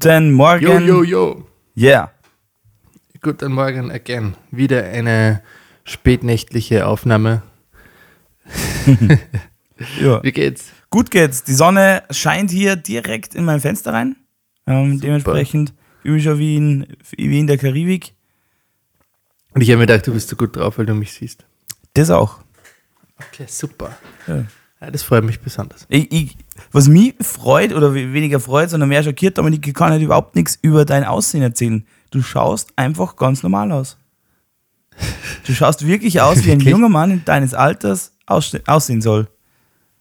Guten Morgen. Jo, jo, jo. Yeah. Guten Morgen again. Wieder eine spätnächtliche Aufnahme. Ja. Wie geht's? Gut geht's. Die Sonne scheint hier direkt in mein Fenster rein. Ähm, dementsprechend fühle mich schon wie in, wie in der Karibik. Und ich habe mir gedacht, du bist so gut drauf, weil du mich siehst. Das auch. Okay, super. Ja. Ja, das freut mich besonders. Ich, ich, was mich freut oder we- weniger freut, sondern mehr schockiert, Dominik, ich kann halt überhaupt nichts über dein Aussehen erzählen. Du schaust einfach ganz normal aus. Du schaust wirklich aus, wie ein Wirklich? junger Mann deines Alters aussehen soll.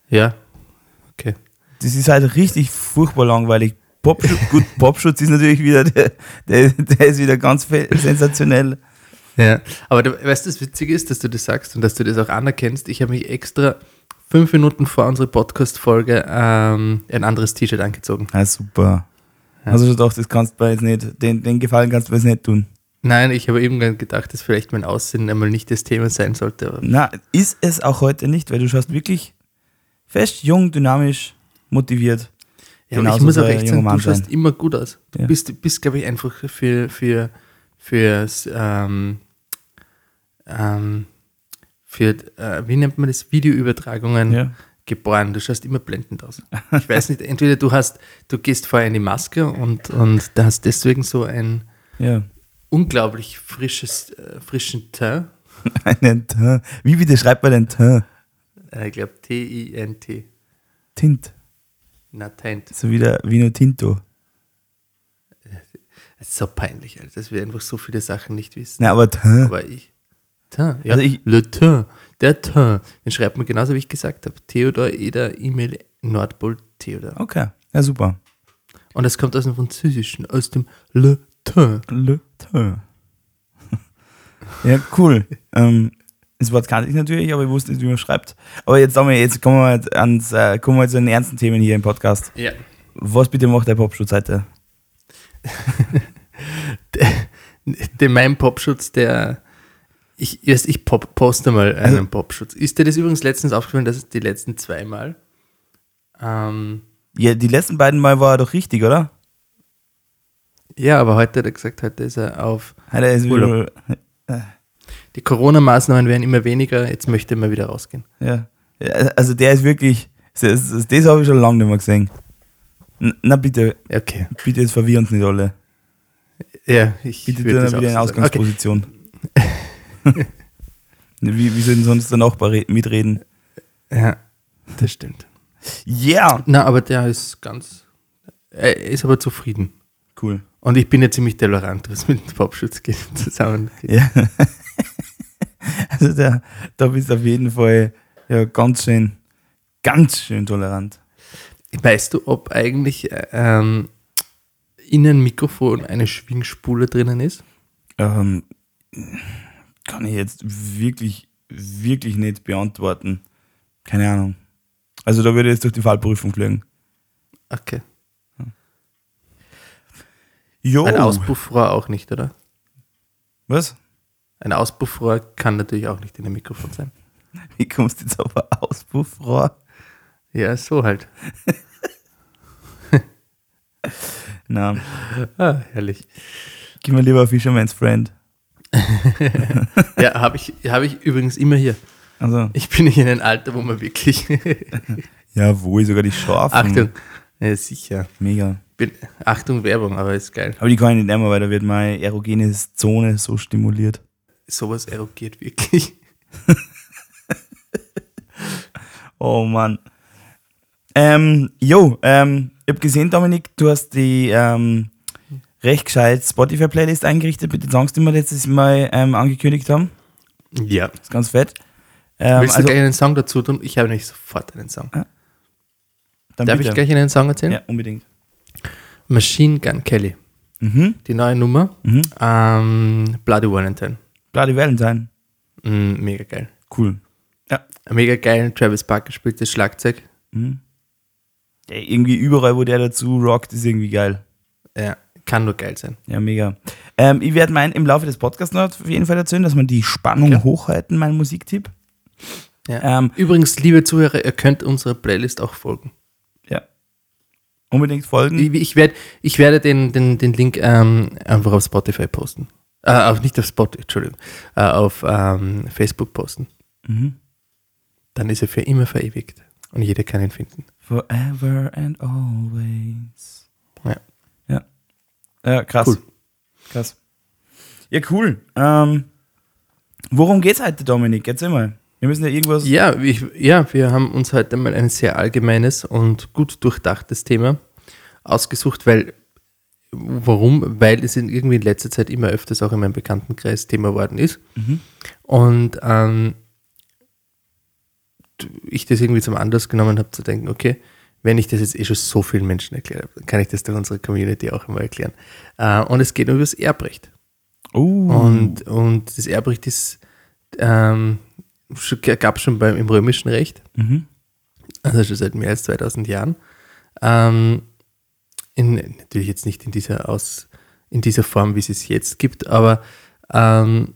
Ja. Okay. Das ist halt richtig furchtbar langweilig. Popschutz, gut, Popschutz ist natürlich wieder, der, der, der ist wieder ganz sensationell. Ja. Aber du, weißt du, das Witzige ist, dass du das sagst und dass du das auch anerkennst. Ich habe mich extra fünf Minuten vor unserer Podcast-Folge ähm, ein anderes T-Shirt angezogen. Ja, super. Also doch, das kannst du jetzt nicht, den, den Gefallen kannst du jetzt nicht tun. Nein, ich habe eben gedacht, dass vielleicht mein Aussehen einmal nicht das Thema sein sollte. Na, ist es auch heute nicht, weil du schaust wirklich fest, jung, dynamisch, motiviert. Ja, Genauso ich muss auch soll ein echt junger sagen, Mann du schaust sein. immer gut aus. Du Ja. bist, bist glaube ich, einfach für, für, fürs, ähm, ähm, für, äh, wie nennt man das, Videoübertragungen Ja. geboren. Du schaust immer blendend aus. Ich weiß nicht, entweder du hast, du gehst vorher in die Maske und, und da hast deswegen so ein Ja. unglaublich frisches, äh, frischen Teint. Einen Teint. Wie bitte schreibt man den Teint? Äh, ich glaube T-I-N-T. Tint. Na, Teint. So wie der Vino Tinto. Das ist so peinlich, Alter, dass wir einfach so viele Sachen nicht wissen. Na, aber Teint. Aber ich. Teint, ja. Also ich- Le Teint. Der Teint. Den schreibt man genauso, wie ich gesagt habe. Theodor, Eder, E-Mail, Nordpol, Theodor. Okay. Ja, super. Und das kommt aus dem Französischen, aus dem Le Teint. Le Teint. ja, cool. ähm, das Wort kannte ich natürlich, aber ich wusste nicht, wie man schreibt. Aber jetzt, wir, jetzt kommen wir jetzt ans, äh, kommen wir zu den ernsten Themen hier im Podcast. Ja. Was bitte macht der Popschutz heute? Der, mein Popschutz, der. Ich, erst ich pop, poste mal einen Also- Popschutz. Ist dir das übrigens letztens aufgefallen, dass es die letzten zweimal. Ähm, Ja, die letzten beiden Mal war er doch richtig, oder? ja, aber heute hat er gesagt, heute ist er auf. Er ist Urlaub. Die Corona-Maßnahmen werden immer weniger, jetzt möchte er mal wieder rausgehen. ja. Also der ist wirklich, das, das, das habe ich schon lange nicht mehr gesehen. Na bitte, Okay. bitte, jetzt verwirren uns nicht alle. Ja, ich Bitte dann wieder in so sagen. Okay. Ausgangsposition. wie, wie soll denn sonst der Nachbar re- mitreden? Ja, das stimmt. Ja! Na, aber der ist ganz. Er ist aber zufrieden. Cool. Und ich bin ja ziemlich tolerant, was mit dem Popschutz geht. Ja. Also da, da bist du auf jeden Fall ja, ganz schön, ganz schön tolerant. Weißt du, ob eigentlich äh, ähm, in einem Mikrofon eine Schwingspule drinnen ist? Ähm, kann ich jetzt wirklich, wirklich nicht beantworten. Keine Ahnung. Also da würde ich jetzt durch die Fallprüfung fliegen. Okay. Jo. Ein Auspuffrohr auch nicht, oder? Was? Ein Auspuffrohr kann natürlich auch nicht in einem Mikrofon sein. Wie kommst du jetzt auf ein Auspuffrohr? Ja, so halt. Na, Ah, herrlich. gib mir lieber Fisherman's Friend. Ja, habe ich, hab ich übrigens immer hier. Also, Ich bin nicht in einem Alter, wo man wirklich. ja, wo ist sogar die Schafen? Achtung. Ja, sicher. Mega. Bin, Achtung, Werbung, aber ist geil. Aber die kann ich nicht nehmen, weil da wird meine erogene Zone so stimuliert. Sowas erogiert wirklich. Oh Mann. Ähm, jo, ähm, ich habe gesehen, Dominik, du hast die ähm, recht gescheit Spotify-Playlist eingerichtet mit den Songs, die wir letztes Mal ähm, angekündigt haben. Ja. Das ist ganz fett. Ähm, Willst du also, gleich einen Song dazu tun? Ich habe nämlich sofort einen Song. dann Darf bitte. ich gleich einen Song erzählen? Ja, unbedingt. Machine Gun Kelly. Mhm. Die neue Nummer. Mhm. Ähm, Bloody Valentine. Bloody Valentine. Mm, mega geil. Cool. Ja. Mega geil. Travis Barker spielt das Schlagzeug. Mhm. ja. Irgendwie überall, wo der dazu rockt, ist irgendwie geil. Ja, kann nur geil sein. Ja, mega. Ähm, ich werde meinen im Laufe des Podcasts noch auf jeden Fall erzählen, dass man die Spannung Okay. hochhalten, mein Musiktipp. Ja. Ähm, Übrigens, liebe Zuhörer, ihr könnt unserer Playlist auch folgen. ja. Unbedingt folgen. Ich, ich, werd, ich werde den, den, den Link ähm, einfach auf Spotify posten. Äh, auf, nicht auf Spotify, Entschuldigung. Äh, auf ähm, Facebook posten. Mhm. Dann ist er für immer verewigt. Und jeder kann ihn finden. Forever and always. Ja. Ja. Krass. Cool. Krass. Ja, cool. Ähm, worum geht's heute, Dominik? Erzähl mal. Wir müssen ja irgendwas. Ja, ich, ja, wir haben uns heute mal ein sehr allgemeines und gut durchdachtes Thema ausgesucht, weil, warum? Weil es in, irgendwie in letzter Zeit immer öfters auch in meinem Bekanntenkreis Thema worden ist. Mhm. Und ähm, ich das irgendwie zum Anlass genommen habe, zu denken, okay, wenn ich das jetzt eh schon so vielen Menschen erkläre, dann kann ich das durch unsere Community auch immer erklären. Äh, und es geht um das Erbrecht. Oh. Und, und das Erbrecht ist, ähm, gab es schon beim, im römischen Recht, Mhm. also schon seit mehr als 2000 Jahren. Ähm, in, natürlich jetzt nicht in dieser, Aus, in dieser Form, wie es es jetzt gibt, aber ähm,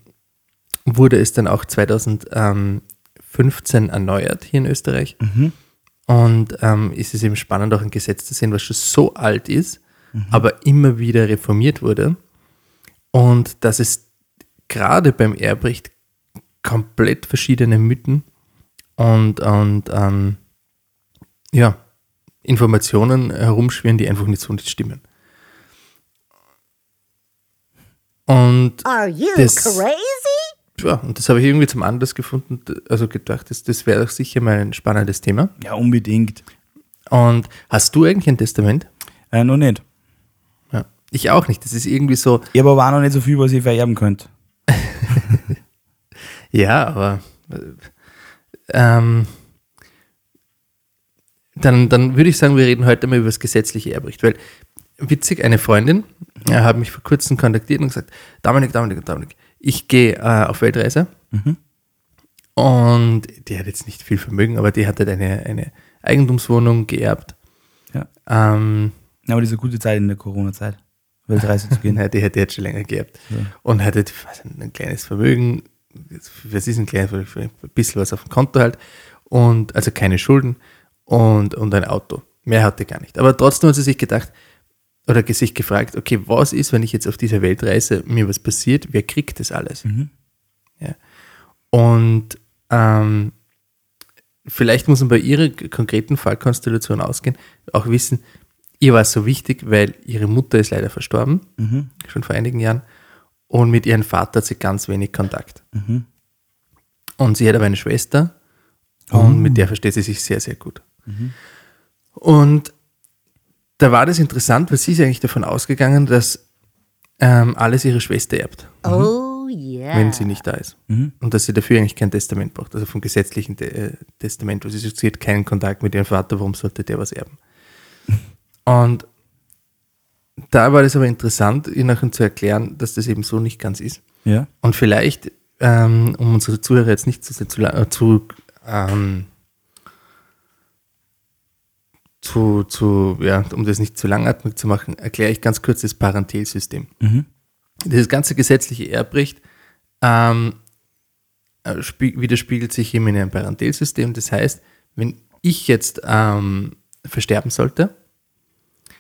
wurde es dann auch 2015 erneuert hier in Österreich. Mhm. Und ähm, ist es eben spannend, auch ein Gesetz zu sehen, was schon so alt ist, aber immer wieder reformiert wurde. Und dass es gerade beim Erbrecht komplett verschiedene Mythen und, und ähm, ja, Informationen herumschwirren, die einfach nicht so nicht stimmen. Und Are you Das- crazy? Ja, und das habe ich irgendwie zum Anlass gefunden, also gedacht, das, das wäre doch sicher mal ein spannendes Thema. Ja, unbedingt. Und hast du eigentlich ein Testament? Äh, noch nicht. Ja. Ich auch nicht. Das ist irgendwie so, Ich habe aber auch noch nicht so viel, was ich vererben könnte. ja, aber äh, ähm, dann, dann würde ich sagen, wir reden heute mal über das gesetzliche Erbrecht, weil witzig, eine Freundin äh, hat mich vor kurzem kontaktiert und gesagt, Dominik, Dominik, Dominik, ich gehe äh, auf Weltreise Mhm. und die hat jetzt nicht viel Vermögen, aber die hat halt eine, eine Eigentumswohnung geerbt. Ja. Ähm, aber diese gute Zeit in der Corona-Zeit. Weltreise zu gehen. Nein, die hat die hat schon länger geerbt. Ja. Und hatte ein kleines Vermögen, was ist ein kleines Vermögen, ein bisschen was auf dem Konto halt. Und also keine Schulden und, und ein Auto. Mehr hatte gar nicht. Aber trotzdem hat sie sich gedacht, oder sich gefragt, okay, was ist, wenn ich jetzt auf dieser Weltreise mir was passiert, wer kriegt das alles? Mhm. Ja. Und ähm, vielleicht muss man bei ihrer konkreten Fallkonstellation ausgehen, auch wissen, ihr war es so wichtig, weil ihre Mutter ist leider verstorben Mhm. schon vor einigen Jahren. Und mit ihrem Vater hat sie ganz wenig Kontakt. Mhm. Und sie hat aber eine Schwester und mit der versteht sie sich sehr, sehr gut. Und da war das interessant, weil sie ist eigentlich davon ausgegangen, dass ähm, alles ihre Schwester erbt, Oh, yeah. wenn sie nicht da ist. Mhm. Und dass sie dafür eigentlich kein Testament braucht, also vom gesetzlichen Te äh, Testament, wo sie sagt, sie hat keinen Kontakt mit ihrem Vater, warum sollte der was erben? Und da war das aber interessant, ihr nachher zu erklären, dass das eben so nicht ganz ist. Ja. Und vielleicht, ähm, um unsere Zuhörer jetzt nicht zu, sehr zu, äh, zu, ähm, zu, zu, ja, um das nicht zu langatmig zu machen, erkläre ich ganz kurz das Parentelsystem. Mhm. Dieses ganze gesetzliche Erbrecht ähm, äh, spie- widerspiegelt sich eben in einem Parentelsystem. Das heißt, wenn ich jetzt ähm, versterben sollte,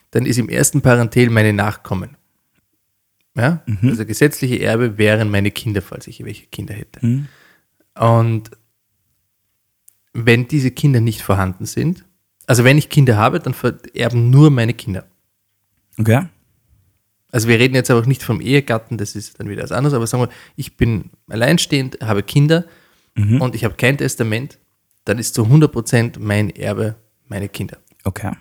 dann ist im ersten Parentel meine Nachkommen. Ja? Also gesetzliche Erbe wären meine Kinder, falls ich welche Kinder hätte. Mhm. Und wenn diese Kinder nicht vorhanden sind, also wenn ich Kinder habe, dann vererben nur meine Kinder. Okay. Also wir reden jetzt aber auch nicht vom Ehegatten, das ist dann wieder was anderes, aber sagen wir, ich bin alleinstehend, habe Kinder und ich habe kein Testament, dann ist zu 100% mein Erbe meine Kinder. Okay.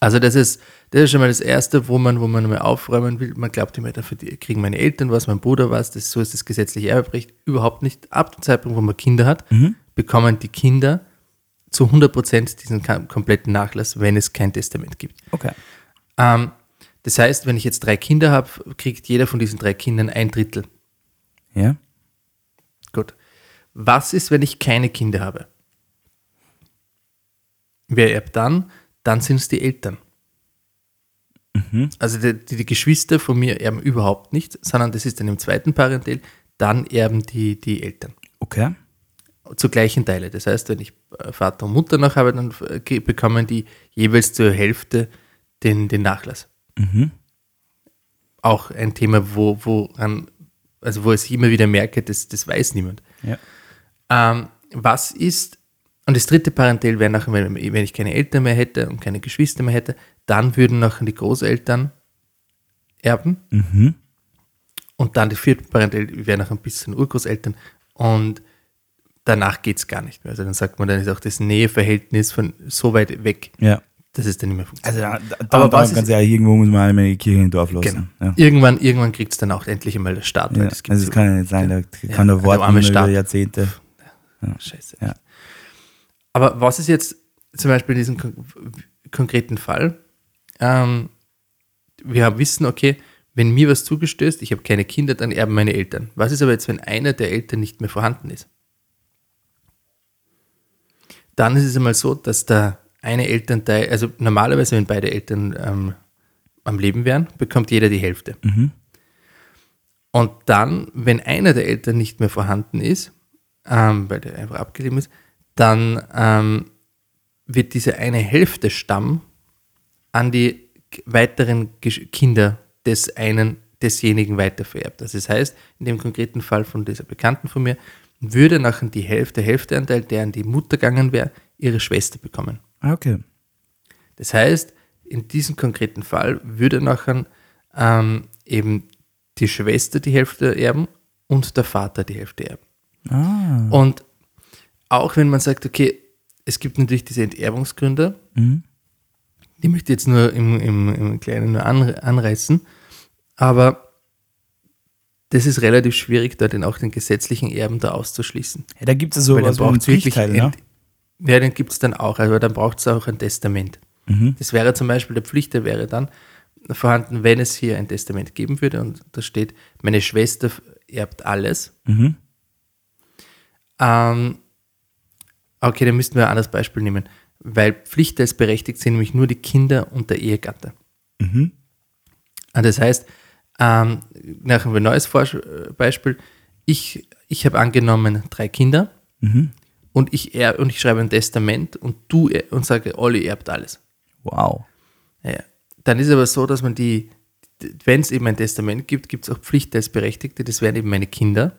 Also das ist, das ist schon mal das Erste, wo man, wo man mal aufräumen will. Man glaubt immer, dafür kriegen meine Eltern was, mein Bruder was, das, so ist das gesetzliche Erbrecht überhaupt nicht. Ab dem Zeitpunkt, wo man Kinder hat, bekommen die Kinder zu 100% diesen kompletten Nachlass, wenn es kein Testament gibt. Okay. Ähm, das heißt, wenn ich jetzt drei Kinder habe, kriegt jeder von diesen drei Kindern ein Drittel. Ja. Gut. Was ist, wenn ich keine Kinder habe? Wer erbt dann? Dann sind es die Eltern. Also die, die, die Geschwister von mir erben überhaupt nicht, sondern das ist dann im zweiten Parentel, dann erben die, die Eltern. Okay. Zu gleichen Teile. Das heißt, wenn ich äh, Vater und Mutter noch habe, dann äh, bekommen die jeweils zur Hälfte den, den Nachlass. Mhm. Auch ein Thema, wo, woran, also wo ich immer wieder merke, das, das weiß niemand. Ja. Ähm, was ist, und das dritte Parentel wäre nachher, wenn, wenn ich keine Eltern mehr hätte und keine Geschwister mehr hätte, dann würden nachher die Großeltern erben. Mhm. Und dann die vierte Parentel wäre noch ein bisschen Urgroßeltern. Und danach geht es gar nicht mehr. Also dann sagt man, dann ist auch das Näheverhältnis von so weit weg, Ja. dass es dann nicht mehr funktioniert. Also da, da, Aber da was ist- ehrlich, irgendwo muss man alle meine Kirche im Dorf Genau. lassen. Ja. Irgendwann, irgendwann kriegt es dann auch endlich einmal der Staat. Ja. Also es kann ja nicht sein, da Ja, kann der der Wort über Staat. Jahrzehnte. Scheiße. Ja. Aber was ist jetzt zum Beispiel in diesem kon konkreten Fall? Ähm, wir wissen, okay, wenn mir was zugestößt, ich habe keine Kinder, dann erben meine Eltern. Was ist aber jetzt, wenn einer der Eltern nicht mehr vorhanden ist? Dann ist es einmal so, dass der eine Elternteil, also normalerweise, wenn beide Eltern ähm, am Leben wären, bekommt jeder die Hälfte. Mhm. Und dann, wenn einer der Eltern nicht mehr vorhanden ist, ähm, weil der einfach abgegeben ist, dann ähm, wird diese eine Hälfte Stamm an die weiteren Kinder des einen, desjenigen weitervererbt. Also das heißt, in dem konkreten Fall von dieser Bekannten von mir, würde nachher die Hälfte, Hälfteanteil, der an die Mutter gegangen wäre, ihre Schwester bekommen. Ah, okay. Das heißt, in diesem konkreten Fall würde nachher ähm, eben die Schwester die Hälfte erben und der Vater die Hälfte erben. Ah. Und auch wenn man sagt, okay, es gibt natürlich diese Enterbungsgründe, Mhm. die möchte ich jetzt nur im, im, im Kleinen nur an, anreißen, aber das ist relativ schwierig, da den auch den gesetzlichen Erben da auszuschließen. Ja, da gibt es so was wirklich ne? Ja, den gibt es dann auch, aber dann braucht es auch ein Testament. Mhm. Das wäre zum Beispiel, der Pflichter wäre dann vorhanden, wenn es hier ein Testament geben würde und da steht, meine Schwester erbt alles. Mhm. Ähm, okay, dann müssten wir ein anderes Beispiel nehmen, weil Pflichtteilsberechtigt sind nämlich nur die Kinder und der Ehegatte. Mhm. Das heißt, ähm, nach ein neues äh, Beispiel, ich, ich habe angenommen drei Kinder Mhm. und ich, er, und ich schreibe ein Testament und du er- und sage, Olli erbt alles. Wow. Ja. Dann ist aber so, dass man die, wenn es eben ein Testament gibt, gibt es auch Pflichtteilsberechtigte, das wären eben meine Kinder.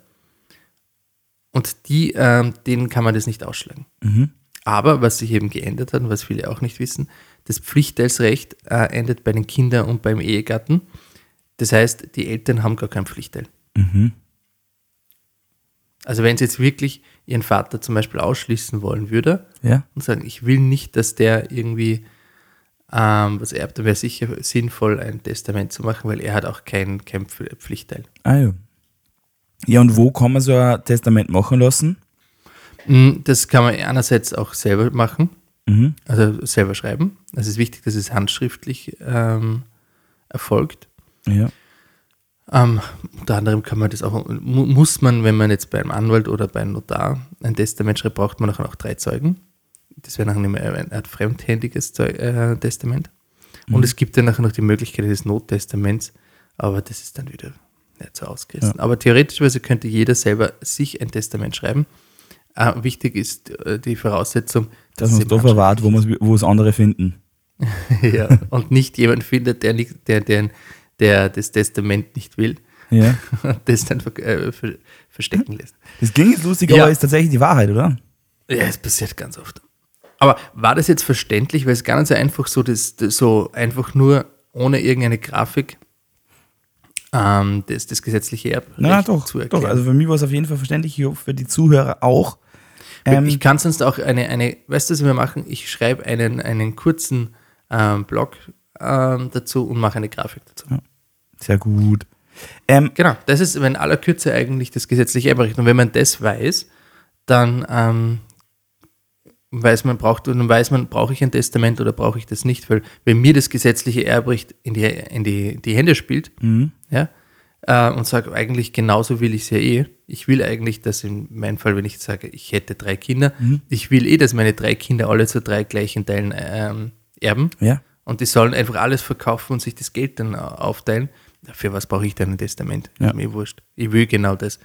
Und die, ähm, denen kann man das nicht ausschlagen. Mhm. Aber was sich eben geändert hat und was viele auch nicht wissen, das Pflichtteilsrecht äh, endet bei den Kindern und beim Ehegatten. Das heißt, die Eltern haben gar keinen Pflichtteil. Mhm. Also wenn sie jetzt wirklich ihren Vater zum Beispiel ausschließen wollen würde Ja. und sagen, ich will nicht, dass der irgendwie ähm, was erbt, dann wäre sicher sinnvoll, ein Testament zu machen, weil er hat auch kein, kein Pf- Pflichtteil. Ah ja. Ja, und wo kann man so ein Testament machen lassen? Mm, Das kann man einerseits auch selber machen, Mhm. also selber schreiben. Es ist wichtig, dass es handschriftlich ähm, erfolgt. Ja. Ähm, unter anderem kann man das auch, mu muss man, wenn man jetzt beim Anwalt oder beim Notar ein Testament schreibt, braucht man nachher auch drei Zeugen. Das wäre nachher nicht mehr ein Art fremdhändiges Zeu äh, Testament. Und es gibt dann nachher noch die Möglichkeit des Nottestaments, aber das ist dann wieder nicht so ausgerissen. Aber theoretischweise könnte jeder selber sich ein Testament schreiben. Äh, wichtig ist äh, die Voraussetzung, Dass es man es da verwahrt, wo, es andere finden. ja, und nicht jemand findet, der, nicht, der, der, der das Testament nicht will Ja. und das dann ver äh, ver verstecken lässt. Das klingt jetzt lustig, Ja. aber ist tatsächlich die Wahrheit, oder? Ja, es passiert ganz oft. Aber war das jetzt verständlich? Weil es gar nicht so einfach so, das, das so einfach nur ohne irgendeine Grafik ähm, das, das gesetzliche Erbrecht Na doch, zu erklären. doch. Also für mich war es auf jeden Fall verständlich, ich hoffe für die Zuhörer auch. Ähm, ich kann sonst auch eine, eine, weißt du, was wir machen? Ich schreibe einen, einen kurzen ähm, Blog ähm, dazu und mache eine Grafik dazu. sehr gut. Ähm, Genau, das ist in aller Kürze eigentlich das gesetzliche Erbrecht. Und wenn man das weiß, dann ähm, weiß man, braucht, dann weiß man, brauche ich ein Testament oder brauche ich das nicht? Weil wenn mir das gesetzliche Erbrecht in die, in die, die Hände spielt, mhm. ja, äh, und sage, eigentlich genauso will ich es ja eh. Ich will eigentlich, dass in meinem Fall, wenn ich sage, ich hätte drei Kinder, ich will eh, dass meine drei Kinder alle zu drei gleichen Teilen ähm, erben. Ja. Und die sollen einfach alles verkaufen und sich das Geld dann aufteilen. Für was brauche ich dann ein Testament? Ja. Ist mir wurscht. Ich will genau das.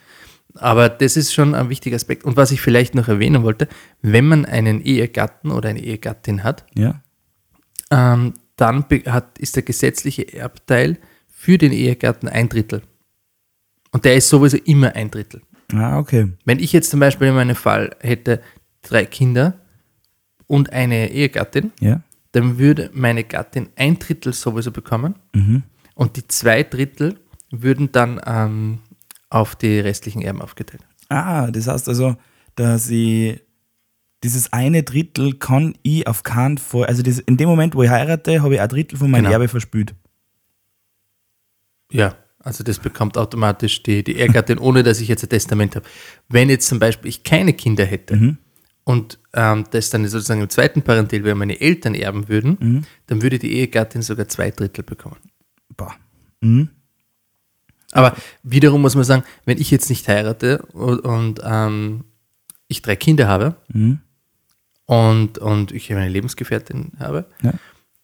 Aber das ist schon ein wichtiger Aspekt. Und was ich vielleicht noch erwähnen wollte, wenn man einen Ehegatten oder eine Ehegattin hat, Ja. ähm, dann hat, ist der gesetzliche Erbteil für den Ehegatten ein Drittel. Und der ist sowieso immer ein Drittel. Ah, okay. Wenn ich jetzt zum Beispiel in meinem Fall hätte drei Kinder und eine Ehegattin, Ja. Dann würde meine Gattin ein Drittel sowieso bekommen Mhm. und die zwei Drittel würden dann ähm, auf die restlichen Erben aufgeteilt. Ah, das heißt also, dass ich dieses eine Drittel kann ich auf keinen Fall, also das, in dem Moment, wo ich heirate, habe ich ein Drittel von meinem Genau. Erbe verspült. Ja, also das bekommt automatisch die, die Ehegattin, ohne dass ich jetzt ein Testament habe. Wenn jetzt zum Beispiel ich keine Kinder hätte und ähm, das dann sozusagen im zweiten Parentel, wenn meine Eltern erben würden, dann würde die Ehegattin sogar zwei Drittel bekommen. Boah. Mhm. Aber wiederum muss man sagen, wenn ich jetzt nicht heirate und, und ähm, ich drei Kinder habe Mhm. und, und ich eine Lebensgefährtin habe, Ja.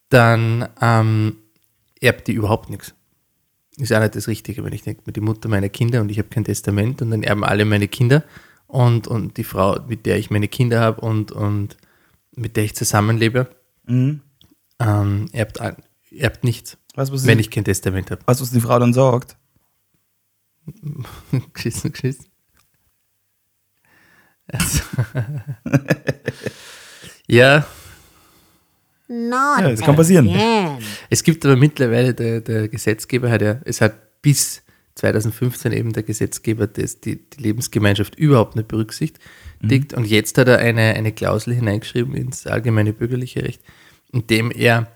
dann ähm, erbt die überhaupt nichts. Ist auch nicht das Richtige, wenn ich denke, die Mutter meiner Kinder und ich habe kein Testament und dann erben alle meine Kinder und, und die Frau, mit der ich meine Kinder habe und, und mit der ich zusammenlebe, Mhm. ähm, erbt, erbt nichts, Weißt was, wenn ich, ich kein Testament habe. weißt, du, was die Frau dann sagt? geschissen, geschissen. Also. ja, Not Ja, das kann passieren. again. Es gibt aber mittlerweile, der, der Gesetzgeber hat ja, es hat bis 2015 eben der Gesetzgeber das, die, die Lebensgemeinschaft überhaupt nicht berücksichtigt. Und jetzt hat er eine, eine Klausel hineingeschrieben ins allgemeine bürgerliche Recht, in dem er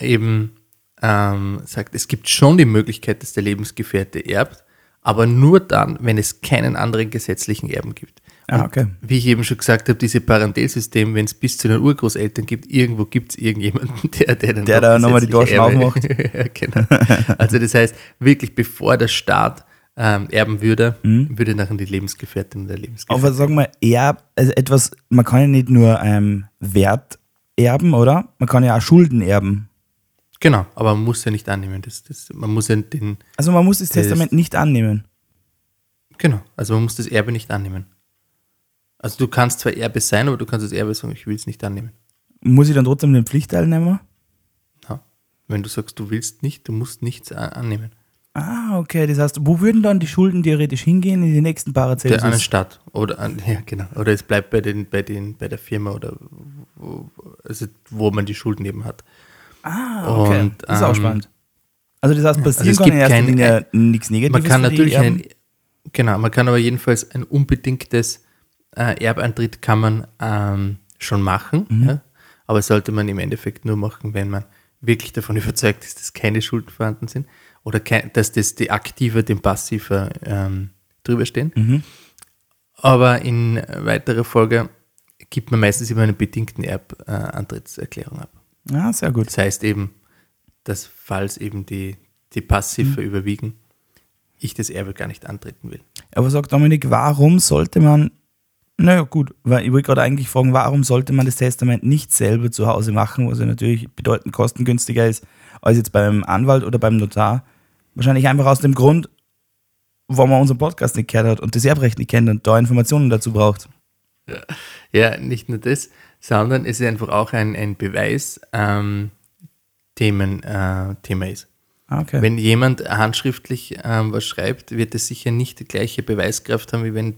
eben ähm, sagt, es gibt schon die Möglichkeit, dass der Lebensgefährte erbt, aber nur dann, wenn es keinen anderen gesetzlichen Erben gibt. Ah, okay. Wie ich eben schon gesagt habe, diese Parentelsystem, wenn es bis zu den Urgroßeltern gibt, irgendwo gibt es irgendjemanden, der, der dann Der da nochmal die Erbe- aufmacht. ja, genau. Also das heißt, wirklich bevor der Staat ähm, erben würde, würde nachher die Lebensgefährtin oder der Lebensgefährte. Mhm. Aber sag mal, Erb, also etwas, man kann ja nicht nur ähm, Wert erben, oder? Man kann ja auch Schulden erben. Genau, aber man muss ja nicht annehmen. Das, das, man muss ja den, Also man muss das Das- Testament nicht annehmen. genau, also man muss das Erbe nicht annehmen. Also du kannst zwar Erbe sein, aber du kannst das Erbe sagen, ich will es nicht annehmen. Muss ich dann trotzdem den Pflichtteil nehmen? Ja. Wenn du sagst, du willst nicht, du musst nichts annehmen. Ah, okay. Das heißt, wo würden dann die Schulden theoretisch hingehen? In die nächsten Der einen Paracelsus? Staat oder an, ja genau oder es bleibt bei den bei den bei der Firma oder wo, also wo man die Schulden eben hat. Ah, okay. Und, das ist auch ähm, spannend. Also das heißt, passieren es kann gibt in erster Linie nichts Negatives Man kann natürlich Erben. ein, genau, man kann aber jedenfalls ein unbedingtes äh, Erbantritt kann man ähm, schon machen, Mhm. ja? aber sollte man im Endeffekt nur machen, wenn man wirklich davon überzeugt ist, dass keine Schulden vorhanden sind oder kein, dass das die Aktive dem Passiver ähm, drüber stehen. Mhm. Aber in weiterer Folge gibt man meistens immer eine bedingten Erbantrittserklärung ab. Ja, sehr gut. Das heißt eben, dass falls eben die, die Passive Mhm. überwiegen, ich das Erbe gar nicht antreten will. Aber sag Dominik, warum sollte man, naja gut, weil ich wollte gerade eigentlich fragen, warum sollte man das Testament nicht selber zu Hause machen, was ja natürlich bedeutend kostengünstiger ist, als jetzt beim Anwalt oder beim Notar. Wahrscheinlich einfach aus dem Grund, warum man unseren Podcast nicht gehört hat und das Erbrecht nicht kennt und da Informationen dazu braucht. Ja, nicht nur das, sondern es ist einfach auch ein, ein Beweis, ähm, Themen, äh, Thema ist. Ah, okay. Wenn jemand handschriftlich ähm, was schreibt, wird es sicher nicht die gleiche Beweiskraft haben, wie wenn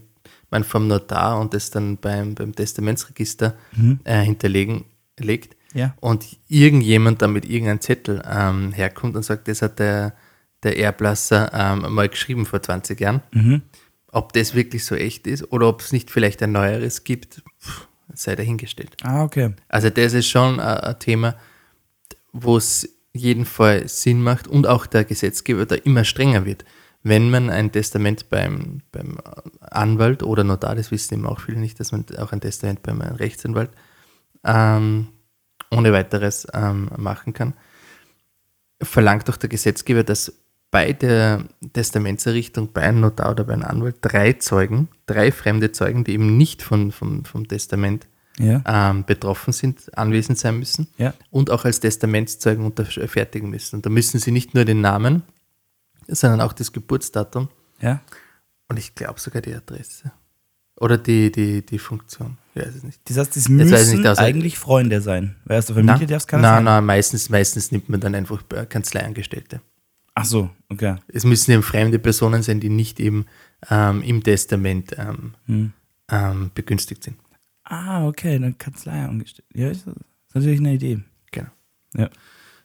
man vom Notar und das dann beim, beim Testamentsregister äh, hinterlegen legt ja. und irgendjemand dann mit irgendeinem Zettel ähm, herkommt und sagt, das hat der, der Erblasser ähm, mal geschrieben vor 20 Jahren. Mhm. Ob das wirklich so echt ist oder ob es nicht vielleicht ein neueres gibt, pff, sei dahingestellt. Ah, okay. Also das ist schon ein, Thema, wo es jeden Fall Sinn macht und auch der Gesetzgeber da immer strenger wird. Wenn man ein Testament beim, beim Anwalt oder Notar, das wissen eben auch viele nicht, dass man auch ein Testament beim Rechtsanwalt ähm, ohne weiteres ähm, machen kann, verlangt doch der Gesetzgeber, dass bei der Testamentserrichtung bei einem Notar oder bei einem Anwalt drei Zeugen, drei fremde Zeugen, die eben nicht von, von, vom Testament Ja. ähm, betroffen sind, anwesend sein müssen Ja. und auch als Testamentszeugen unterfertigen müssen. Und da müssen sie nicht nur den Namen, sondern auch das Geburtsdatum Ja. Und ich glaube sogar die Adresse. Oder die, die, die Funktion. Ich weiß es nicht. Das heißt, ich müssen nicht, eigentlich Freunde sein. Weil aus der Familie darf es keiner nein, nein, meistens, meistens nimmt man dann einfach Kanzleiangestellte. Ach so, okay. Es müssen eben fremde Personen sein, die nicht eben ähm, im Testament ähm, Hm. ähm, begünstigt sind. Ah, okay, dann Kanzlei angestellt. Ja, ist, ist natürlich eine Idee. Genau. Ja.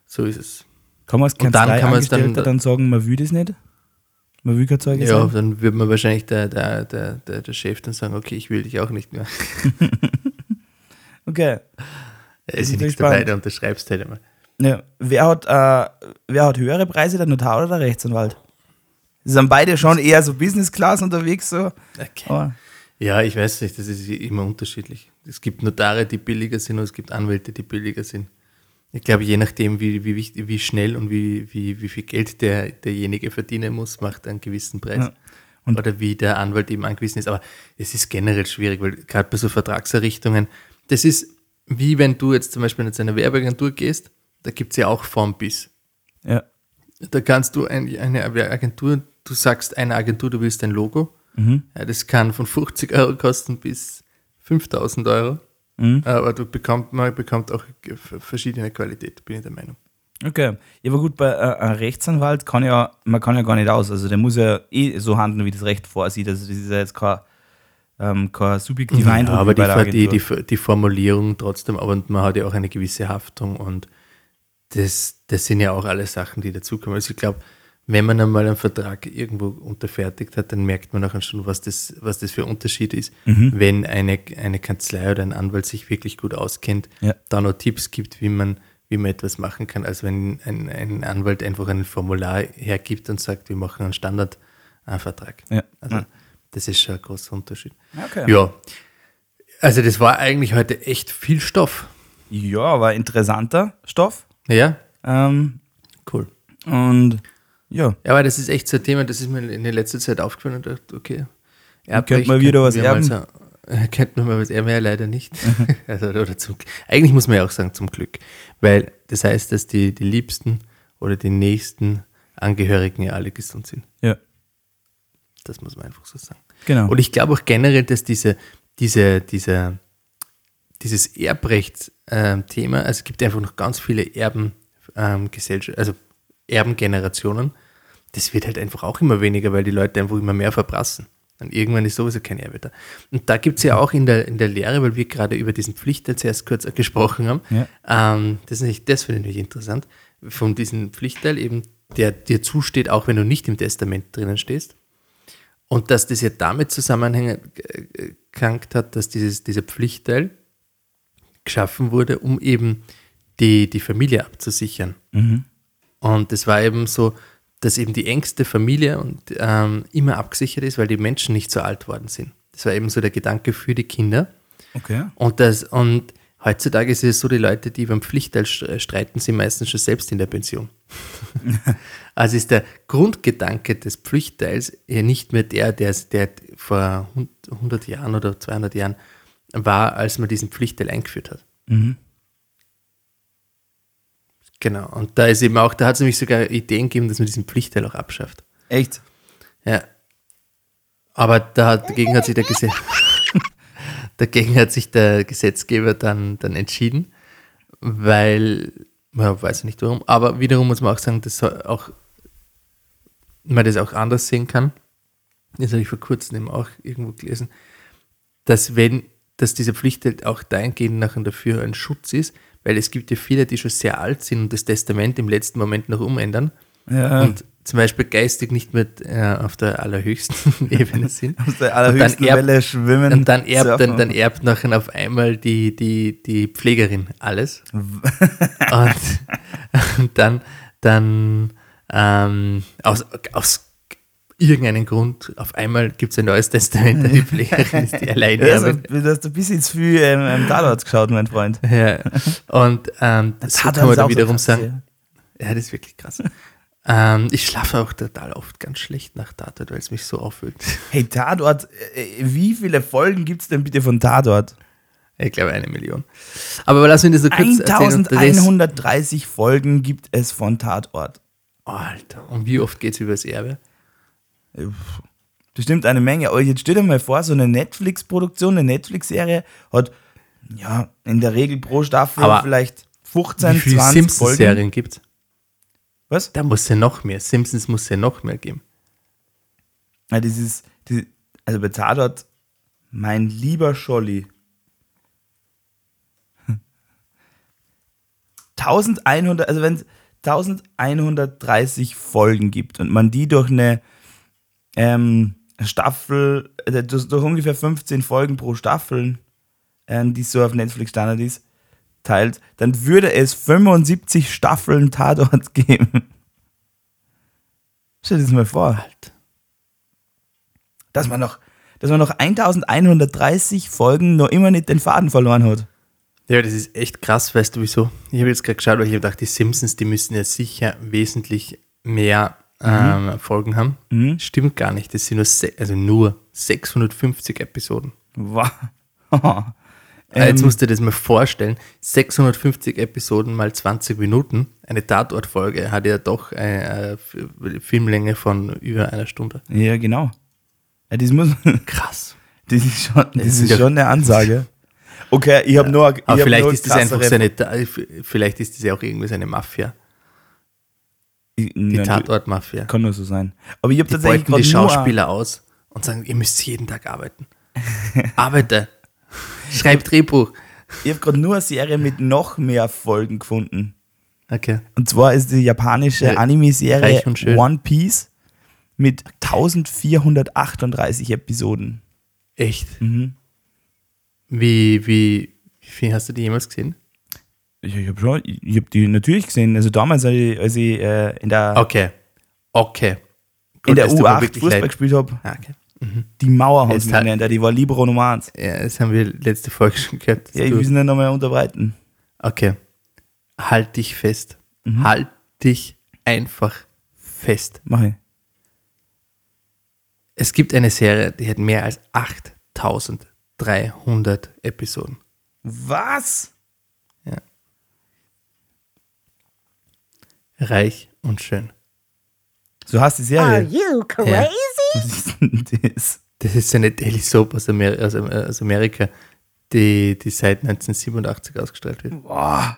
So ist es. Kann man als Und dann kann es dann- dann, sagen, man will das nicht? Man will kein Zeuge Ja, sein? dann würde man wahrscheinlich der, der, der, der, der Chef dann sagen, okay, ich will dich auch nicht mehr. Okay. Da ist ja nichts dabei, spannend. da unterschreibst halt einmal. Ja. Wer, hat, äh, wer hat höhere Preise, der Notar oder der Rechtsanwalt? Sie sind beide schon eher so Business Class unterwegs, so. Okay. Aber, Ja, ich weiß nicht, das ist immer unterschiedlich. Es gibt Notare, die billiger sind und es gibt Anwälte, die billiger sind. Ich glaube, je nachdem, wie, wie, wichtig, wie schnell und wie, wie, wie viel Geld der, derjenige verdienen muss, macht er einen gewissen Preis. Ja. Oder wie der Anwalt eben angewiesen ist. Aber es ist generell schwierig, weil gerade bei so Vertragserrichtungen, das ist wie wenn du jetzt zum Beispiel zu einer Werbeagentur gehst, da gibt es ja auch vom bis. ja. Da kannst du ein, eine Agentur, du sagst einer Agentur, du willst ein Logo. Mhm. Ja, das kann von 50 Euro kosten bis 5000 Euro. Mhm. Aber du bekommt, man bekommt auch verschiedene Qualität, bin ich der Meinung. Okay. Ja, aber gut, bei äh, einem Rechtsanwalt kann ja, man kann ja gar nicht aus. Also der muss ja eh so handeln, wie das Recht vorsieht. Also das ist ja jetzt kein, ähm, kein subjektiver Eindruck. aber die, die, die, die Formulierung trotzdem, aber man hat ja auch eine gewisse Haftung und das, das sind ja auch alle Sachen, die dazukommen. Also ich glaube, wenn man einmal einen Vertrag irgendwo unterfertigt hat, dann merkt man auch schon, was das, was das für ein Unterschied ist, Mhm. wenn eine, eine Kanzlei oder ein Anwalt sich wirklich gut auskennt, Ja. da noch Tipps gibt, wie man, wie man etwas machen kann, als wenn ein, ein Anwalt einfach ein Formular hergibt und sagt, wir machen einen Standardvertrag. Ja. Also Ja. das ist schon ein großer Unterschied. Okay. Ja. Also das war eigentlich heute echt viel Stoff. Ja, aber interessanter Stoff. Ja, Ähm, cool. und ja, Ja, aber das ist echt so ein Thema, das ist mir in der letzten Zeit aufgefallen und dachte, okay. könnte man wieder was mal erben. Äh, könnte man mal was erben, ja leider nicht. also, oder zum, eigentlich muss man ja auch sagen, zum Glück. Weil das heißt, dass die, die Liebsten oder die nächsten Angehörigen ja alle gesund sind. ja, Das muss man einfach so sagen. genau. Und ich glaube auch generell, dass diese, diese, diese, dieses Erbrecht-Thema, also es gibt einfach noch ganz viele Erben, ähm, Gesellschaft, also Erbengenerationen, das wird halt einfach auch immer weniger, weil die Leute einfach immer mehr verprassen. Und irgendwann ist sowieso kein Erbe da. Und da gibt es ja auch in der, in der Lehre, weil wir gerade über diesen Pflichtteil zuerst kurz gesprochen haben, Ja. ähm, das, ist das finde ich interessant, von diesem Pflichtteil eben, der dir zusteht, auch wenn du nicht im Testament drinnen stehst. Und dass das ja damit zusammenhängt hat, dass dieses, dieser Pflichtteil geschaffen wurde, um eben die, die Familie abzusichern. Mhm. Und das war eben so, dass eben die engste Familie und, ähm, immer abgesichert ist, weil die Menschen nicht so alt worden sind. Das war eben so der Gedanke für die Kinder. Okay. Und, das, und heutzutage ist es so, die Leute, die beim Pflichtteil st- streiten, sind meistens schon selbst in der Pension. also ist der Grundgedanke des Pflichtteils ja nicht mehr der, der, der vor 100 Jahren oder 200 Jahren war, als man diesen Pflichtteil eingeführt hat. Mhm. Genau. Und da ist eben auch, da hat es nämlich sogar Ideen gegeben, dass man diesen Pflichtteil auch abschafft. Echt? Ja. Aber da hat, dagegen, hat sich der Gesetz, dagegen hat sich der Gesetzgeber dann, dann entschieden, weil, man weiß nicht warum, aber wiederum muss man auch sagen, dass auch, man das auch anders sehen kann. Das habe ich vor kurzem eben auch irgendwo gelesen, dass wenn, dass dieser Pflichtteil auch dahingehend nachher dafür ein Schutz ist, weil es gibt ja viele, die schon sehr alt sind und das Testament im letzten Moment noch umändern Ja. und zum Beispiel geistig nicht mehr äh, auf der allerhöchsten Ebene sind. Aus der allerhöchsten Und dann erbt- Welle schwimmen. Und dann erbt, dann, dann erbt nachher auf einmal die, die, die Pflegerin alles. und, und dann, dann ähm, aus, aus irgendeinem Grund, auf einmal gibt es ein neues Testament, und die Pflegerin ist die Ja, Alleinerbe. also, du hast ein bisschen zu viel ähm, Tatort geschaut, mein Freund. Ja. Und ähm, so Tatort kann man dann auch so wiederum krass, sagen, ja, das ist wirklich krass. ähm, ich schlafe auch total oft ganz schlecht nach Tatort, weil es mich so auffühlt. Hey, Tatort, äh, wie viele Folgen gibt es denn bitte von Tatort? Ich glaube eine Million. Aber lass mich das so kurz erzählen. und das- 1130 Folgen gibt es von Tatort. Alter, und wie oft geht es über das Erbe? Bestimmt eine Menge. Aber jetzt stell dir mal vor, so eine Netflix-Produktion, eine Netflix-Serie hat ja in der Regel pro Staffel Aber vielleicht 15, Wie viele 20 Folgen. Simpsons-Serien gibt Was? Da muss ja noch mehr. Simpsons muss ja noch mehr geben. Ja, dieses, die, also bei Tatort, mein lieber Scholli. 1100, also wenn es 1130 Folgen gibt und man die durch eine ähm, Staffel, äh, durch, durch ungefähr 15 Folgen pro Staffel, ähm, die so auf Netflix Standard ist, teilt, dann würde es 75 Staffeln Tatort geben. Stell dir das mal vor Alt. dass man noch, dass man noch 1130 Folgen noch immer nicht den Faden verloren hat. Ja, das ist echt krass, weißt du wieso? Ich habe jetzt gerade geschaut, weil ich habe gedacht, die Simpsons, die müssen ja sicher wesentlich mehr ähm, Folgen haben. Mhm. Stimmt gar nicht. Das sind nur, also nur 650 Episoden. Wow. Äh, Jetzt Ähm, musst du dir das mal vorstellen. 650 Episoden mal 20 Minuten. Eine Tatortfolge hat ja doch eine äh, Filmlänge von über einer Stunde. ja, genau. Ja, das, muss, Krass. das ist schon, das ist ja- schon eine Ansage. Okay, ich habe nur. Ich Aber hab vielleicht nur ist das einfach seine, vielleicht ist das ja auch irgendwie seine Mafia. Die Tatortmafia. Kann nur so sein. Aber ich habe Die tatsächlich beuten die. Schauspieler aus und sagen, ihr müsst jeden Tag arbeiten. Arbeite. Schreib Drehbuch. Ich habe gerade nur eine Serie mit noch mehr Folgen gefunden. Okay. Und zwar ist die japanische Äh, Anime-Serie. One Piece mit 1438 Episoden. Echt? Mhm. Wie, wie, wie viel hast du die jemals gesehen? Ich, ich habe schon, ich habe die natürlich gesehen. Also damals, als ich, als ich äh, in der, Okay. Okay. Gut, in der es tut mir U8 wirklich Fußball leid. gespielt habe, Ah, okay. die Mauer haben sie genannt, die war Libero Nummer 1. Ja, das haben wir letzte Folge schon gehört. Ja, ich will es nicht nochmal unterbreiten. okay. Halt dich fest. Mhm. Halt dich einfach fest. Mach ich. Es gibt eine Serie, die hat mehr als 8300 Episoden. Was? Reich und schön. So heißt die Are Serie. you crazy? Was ist denn das? Das ist eine Daily Soap aus, Amer aus, Am- aus Amerika, die, die seit 1987 ausgestrahlt wird. Boah.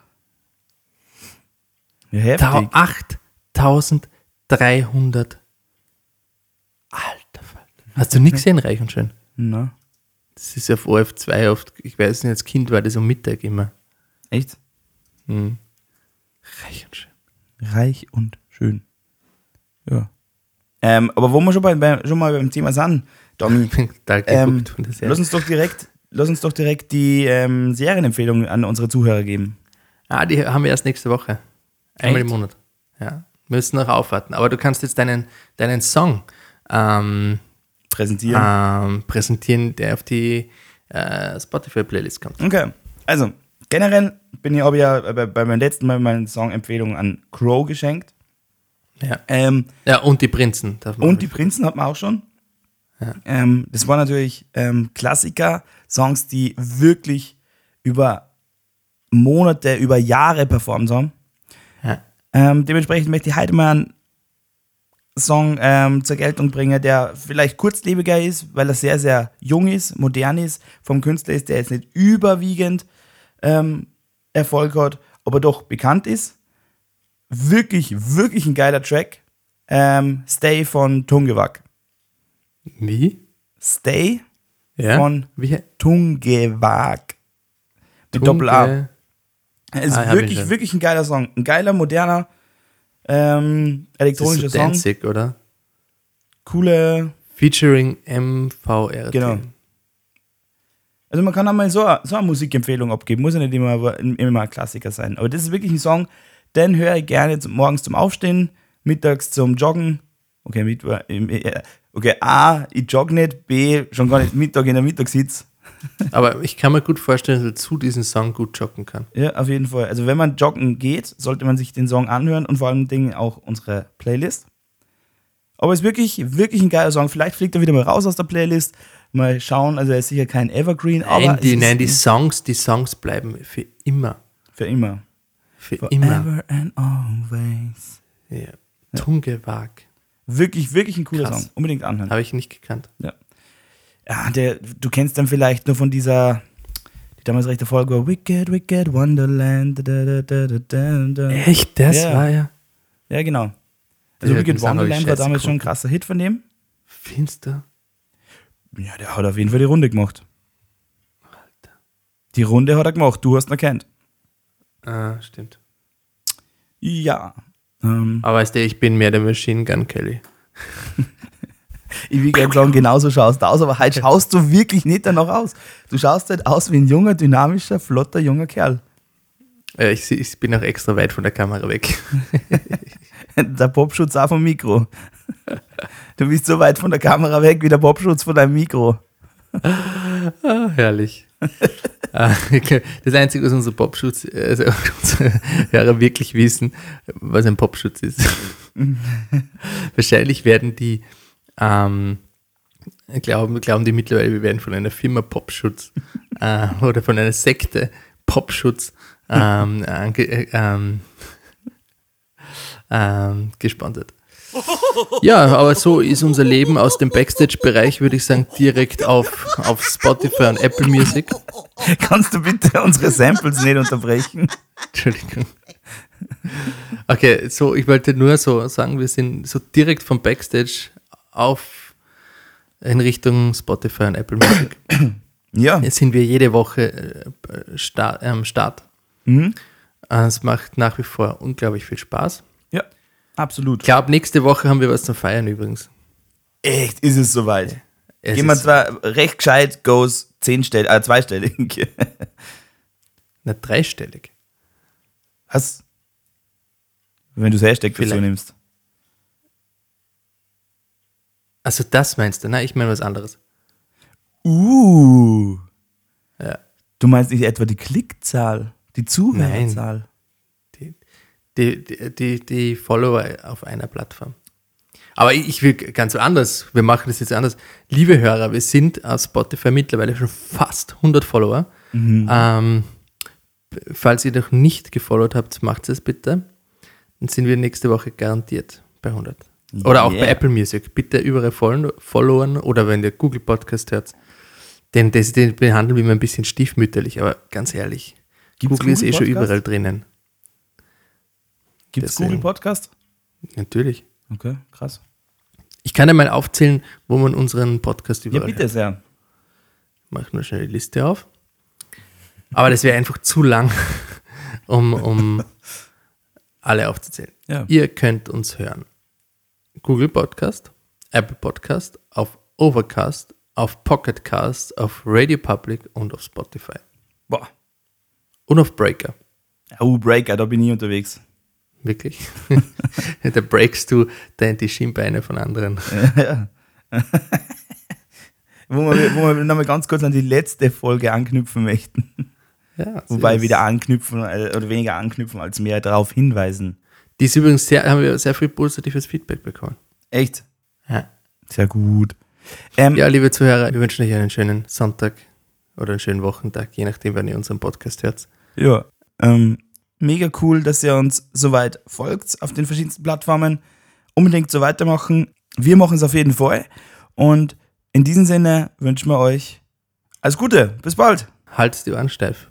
Ja, heftig. 8300. Alter Falter. Hast du nie gesehen, Reich und Schön? Na, Das ist auf OF2 oft, ich weiß nicht, als Kind war das um Mittag immer. echt? Hm. Reich und Schön. Reich und schön. Ja. Ähm, aber wo wir schon, bei, bei, schon mal beim Thema sind, Domi, ähm, lass uns doch direkt, lass uns doch direkt die ähm, Serienempfehlung an unsere Zuhörer geben. Ah, die haben wir erst nächste Woche. Einmal Echt? im Monat. Ja. Müssen noch aufwarten. Aber du kannst jetzt deinen, deinen Song ähm, Präsentieren. ähm, präsentieren, der auf die äh, Spotify-Playlist kommt. Okay, also generell bin ich habe ja bei, bei meinem letzten Mal meine Songempfehlung an Crow geschenkt. Ja. Ähm, ja, und die Prinzen. Darf man und die Prinzen hat man auch schon. Ähm, das waren natürlich ähm, Klassiker, Songs, die wirklich über Monate, über Jahre performt haben. Ja. Ähm, dementsprechend möchte ich heute mal einen Song ähm, zur Geltung bringen, der vielleicht kurzlebiger ist, weil er sehr, sehr jung ist, modern ist, vom Künstler ist, der jetzt nicht überwiegend ähm, Erfolg hat, aber doch bekannt ist. Wirklich, wirklich ein geiler Track. Ähm, Stay von Tungewag. Wie? Stay Ja. von Wie? Tungewag. Mit Doppel A. Es ist Ah, hab ich wirklich, wirklich ein geiler Song. Ein geiler, moderner, ähm, ist elektronischer so Song. Danzig, oder? Coole. Featuring MVRT. Genau. Also man kann auch mal so, eine- so eine Musikempfehlung abgeben. Muss ja nicht immer, immer ein Klassiker sein. Aber das ist wirklich ein Song, den höre ich gerne zum, morgens zum Aufstehen, mittags zum Joggen. Okay, mit, äh, okay, A, ich jogge nicht, B, schon gar nicht Mittag in der Mittagssitz. Aber ich kann mir gut vorstellen, dass man zu diesem Song gut joggen kann. Ja, auf jeden Fall. Also wenn man joggen geht, sollte man sich den Song anhören und vor allem Dingen auch unsere Playlist. Aber es ist wirklich, wirklich ein geiler Song. Vielleicht fliegt er wieder mal raus aus der Playlist. Mal schauen. Also er ist sicher kein Evergreen, aber Nein, die, es nein, die Songs, die Songs bleiben für immer. für immer. Für immer. Forever and always. Ja. Tungewag. Wirklich, wirklich ein cooler Krass. Song. Unbedingt anhören. Habe ich nicht gekannt. Ja, der, du kennst dann vielleicht nur von dieser, die damals rechte Folge war Wicked, Wicked Wonderland. Da, da, da. Echt? Das Ja. war ja. Ja, genau. Also Ja, Wicked Wonderland war damals schon ein krasser Hit von dem. Finster. Ja, der hat auf jeden Fall die Runde gemacht. Die Runde hat er gemacht, du hast ihn erkannt. Ah, stimmt. Ja. Ähm, Aber weißt du, ich bin mehr der Machine Gun Kelly. ich will gerne sagen, genauso schaust du aus, aber heute schaust du wirklich nicht danach aus. Du schaust halt aus wie ein junger, dynamischer, flotter, junger Kerl. Äh, ich, ich bin auch extra weit von der Kamera weg. Der Popschutz auch vom Mikro. Du bist so weit von der Kamera weg wie der Popschutz von deinem Mikro. Ah, herrlich. Ah, das Einzige, was unser Popschutz, also unsere Hörer wirklich wissen, was ein Popschutz ist. Wahrscheinlich werden die ähm, glauben, glauben die mittlerweile, wir werden von einer Firma Popschutz äh, oder von einer Sekte Popschutz ähm, äh, ähm, ähm, gesponsert. Ja, aber so ist unser Leben aus dem Backstage-Bereich, würde ich sagen, direkt auf, auf Spotify und Apple Music. Kannst du bitte unsere Samples nicht unterbrechen? Entschuldigung. Okay, so, ich wollte nur so sagen, wir sind so direkt vom Backstage auf in Richtung Spotify und Apple Music. Ja. Jetzt sind wir jede Woche äh, am Start. Mhm. Äh, Es macht nach wie vor unglaublich viel Spaß. Absolut. Ich glaube, nächste Woche haben wir was zum Feiern übrigens. Echt, ist es soweit. Es Gehen wir zwar recht gescheit, goes zehnstellig, äh, zweistellig. Na, dreistellig. Was? Wenn du das Hashtag dazu nimmst. Also das meinst du? Nein, ich meine was anderes. Uh. Ja. Du meinst nicht etwa die Klickzahl, die Zuhörerzahl? Die, die, die, die, Follower auf einer Plattform. Aber ich will ganz anders. Wir machen das jetzt anders. Liebe Hörer, wir sind auf Spotify mittlerweile schon fast 100 Follower. Ähm, falls ihr noch nicht gefollowt habt, macht es bitte. Dann sind wir nächste Woche garantiert bei 100. Oder auch bei Yeah. Apple Music. Bitte überall follow- followen oder wenn ihr Google Podcast hört. Denn das, den behandeln wir immer ein bisschen stiefmütterlich, aber ganz ehrlich. Gibt's Google ist eh Google schon Podcast? überall drinnen. Gibt es. Google Podcast? Natürlich. Okay, krass. Ich kann ja mal aufzählen, wo man unseren Podcast Ja, überall bitte hört. sehr. Mach nur schnell die Liste auf. Aber das wäre einfach zu lang, um, um alle aufzuzählen. Ja. Ihr könnt uns hören. Google Podcast, Apple Podcast, auf Overcast, auf Pocketcast, auf Radio Public und auf Spotify. Boah. Und auf Breaker. Oh, Breaker, da bin ich unterwegs. Wirklich? da breakst du die Schienbeine von anderen. ja. wo wir, wo wir nochmal ganz kurz an die letzte Folge anknüpfen möchten. Ja, Wobei wieder anknüpfen äh, oder weniger anknüpfen, als mehr darauf hinweisen. Die ist übrigens sehr, haben wir sehr viel positives Feedback bekommen. Echt? Ja. Sehr gut. Ähm, Ja, liebe Zuhörer, wir wünschen euch einen schönen Sonntag oder einen schönen Wochentag, je nachdem, wann ihr unseren Podcast hört. Ja, ähm, mega cool, dass ihr uns soweit folgt auf den verschiedensten Plattformen. Unbedingt so weitermachen. Wir machen es auf jeden Fall. Und in diesem Sinne wünschen wir euch alles Gute. Bis bald. Haltet die Ohren steif.